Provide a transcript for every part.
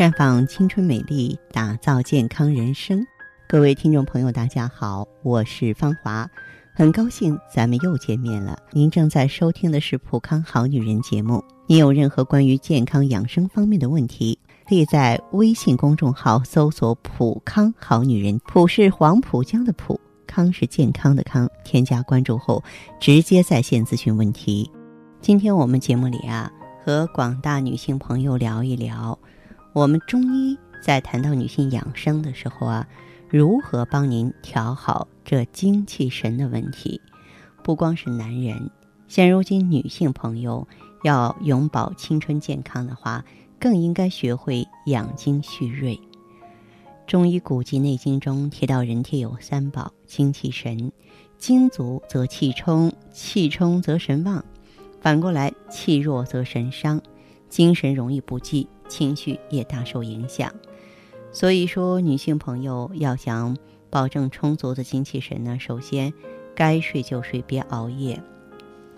绽放青春美丽，打造健康人生。各位听众朋友，大家好，我是芳华，很高兴咱们又见面了。您正在收听的是《普康好女人》节目。您有任何关于健康养生方面的问题，可以在微信公众号搜索“普康好女人”，普是黄浦江的浦，康是健康的康。添加关注后，直接在线咨询问题。今天我们节目里啊，和广大女性朋友聊一聊。我们中医在谈到女性养生的时候啊，如何帮您调好这精气神的问题？不光是男人，现如今女性朋友要永葆青春健康的话，更应该学会养精蓄锐。中医古籍《内经》中提到，人体有三宝：精气神，精足则气充，气充则神旺；反过来，气弱则神伤，精神容易不济。情绪也大受影响，所以说女性朋友要想保证充足的精气神呢，首先该睡就睡，别熬夜。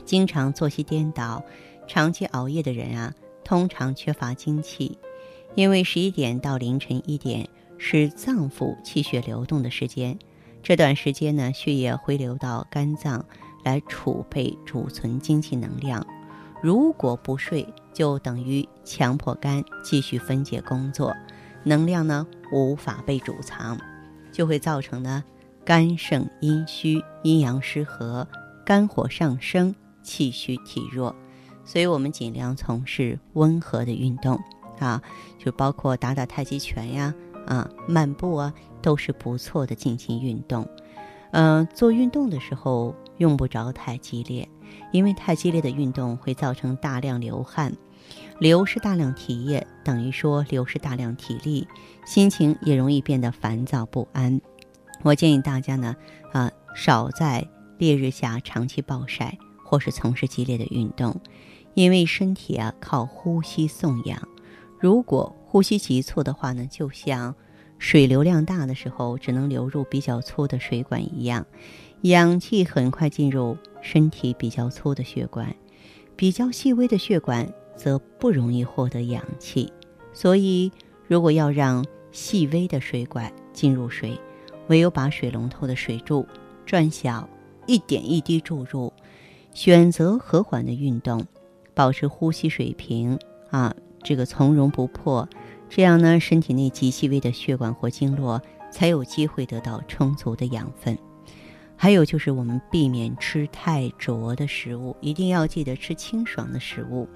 经常作息颠倒、长期熬夜的人啊，通常缺乏精气，因为十一点到凌晨一点是脏腑气血流动的时间，这段时间呢，血液回流到肝脏来储备、储存精气能量。如果不睡，就等于强迫肝继续分解工作，能量呢无法被储藏，就会造成呢肝肾阴虚、阴阳失和、肝火上升、气虚体弱。所以我们尽量从事温和的运动啊，就包括打打太极拳呀、啊漫步啊，都是不错的进行运动。嗯，做运动的时候用不着太激烈。因为太激烈的运动会造成大量流汗，流失大量体液，等于说流失大量体力，心情也容易变得烦躁不安。我建议大家呢，啊，少在烈日下长期暴晒，或是从事激烈的运动，因为身体啊靠呼吸送氧，如果呼吸急促的话呢，就像水流量大的时候只能流入比较粗的水管一样。氧气很快进入身体比较粗的血管，比较细微的血管则不容易获得氧气。所以，如果要让细微的水管进入水，唯有把水龙头的水柱转小，一点一滴注入，选择和缓的运动，保持呼吸水平啊，这个从容不迫，这样呢，身体内极细微的血管或经络才有机会得到充足的养分。还有就是我们避免吃太浊的食物，一定要记得吃清爽的食物。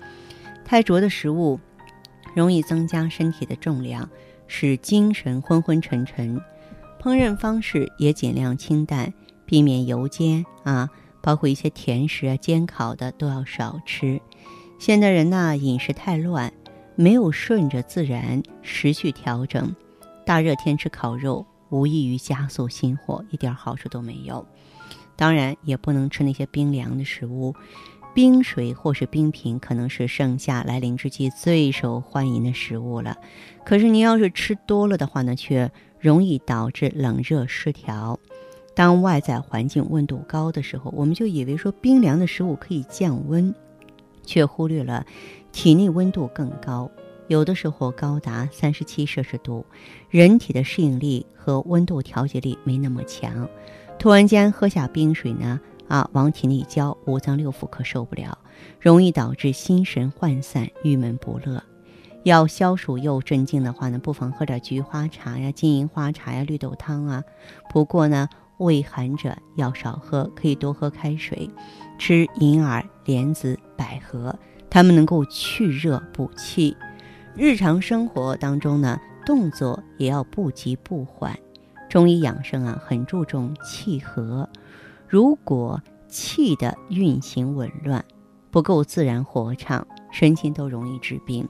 太浊的食物容易增加身体的重量，使精神昏昏沉沉。烹饪方式也尽量清淡，避免油煎啊，包括一些甜食啊、煎烤的都要少吃。现代人呢，饮食太乱，没有顺着自然时序调整，大热天吃烤肉。无异于加速心火，一点好处都没有。当然，也不能吃那些冰凉的食物，冰水或是冰品可能是盛夏来临之际最受欢迎的食物了。可是，您要是吃多了的话呢，却容易导致冷热失调。当外在环境温度高的时候，我们就以为说冰凉的食物可以降温，却忽略了体内温度更高。有的时候高达三十七摄氏度，人体的适应力和温度调节力没那么强，突然间喝下冰水呢，啊，往体内浇，五脏六腑可受不了，容易导致心神涣散、郁闷不乐。要消暑又镇静的话呢，不妨喝点菊花茶呀、金银花茶呀、绿豆汤啊。不过呢，胃寒者要少喝，可以多喝开水，吃银耳、莲子、百合，它们能够去热补气。日常生活当中呢，动作也要不急不缓。中医养生啊，很注重气和。如果气的运行紊乱，不够自然活畅，身心都容易治病。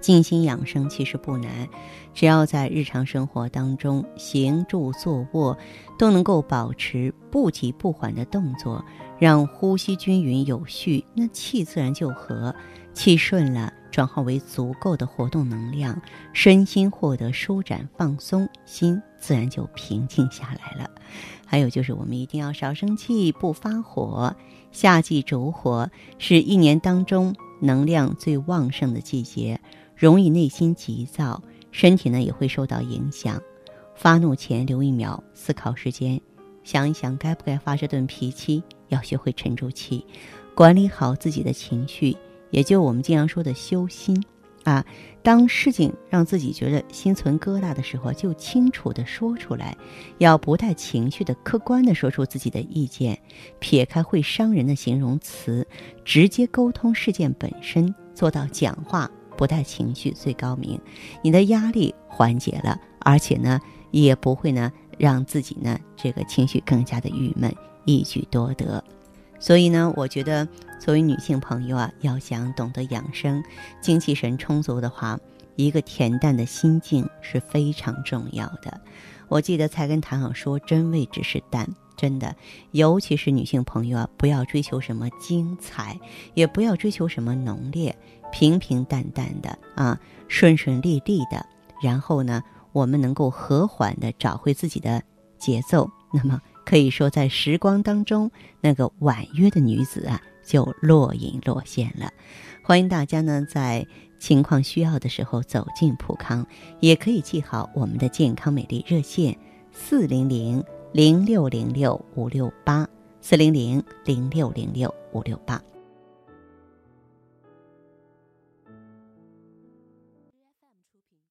静心养生其实不难，只要在日常生活当中行住坐卧都能够保持不急不缓的动作，让呼吸均匀有序，那气自然就和。气顺了，转化为足够的活动能量，身心获得舒展放松，心自然就平静下来了。还有就是，我们一定要少生气，不发火。夏季主火，是一年当中能量最旺盛的季节，容易内心急躁，身体呢也会受到影响。发怒前留一秒思考时间，想一想该不该发这顿脾气，要学会沉住气，管理好自己的情绪，也就我们经常说的修心。啊，当事情让自己觉得心存疙瘩的时候，就清楚的说出来，要不带情绪的、客观的说出自己的意见，撇开会伤人的形容词，直接沟通事件本身，做到讲话不带情绪最高明。你的压力缓解了，而且呢，也不会呢让自己呢这个情绪更加的郁闷，一举多得。所以呢，我觉得作为女性朋友啊，要想懂得养生、精气神充足的话，一个恬淡的心境是非常重要的。我记得菜根谭上说：“真味只是淡。”真的，尤其是女性朋友啊，不要追求什么精彩，也不要追求什么浓烈，平平淡淡的啊，顺顺利利的。然后呢，我们能够和缓的找回自己的节奏。那么。可以说，在时光当中，那个婉约的女子啊，就若隐若现了。欢迎大家呢，在情况需要的时候走进普康，也可以记好我们的健康美丽热线：四零零零六零六五六八，四零零零六零六五六八。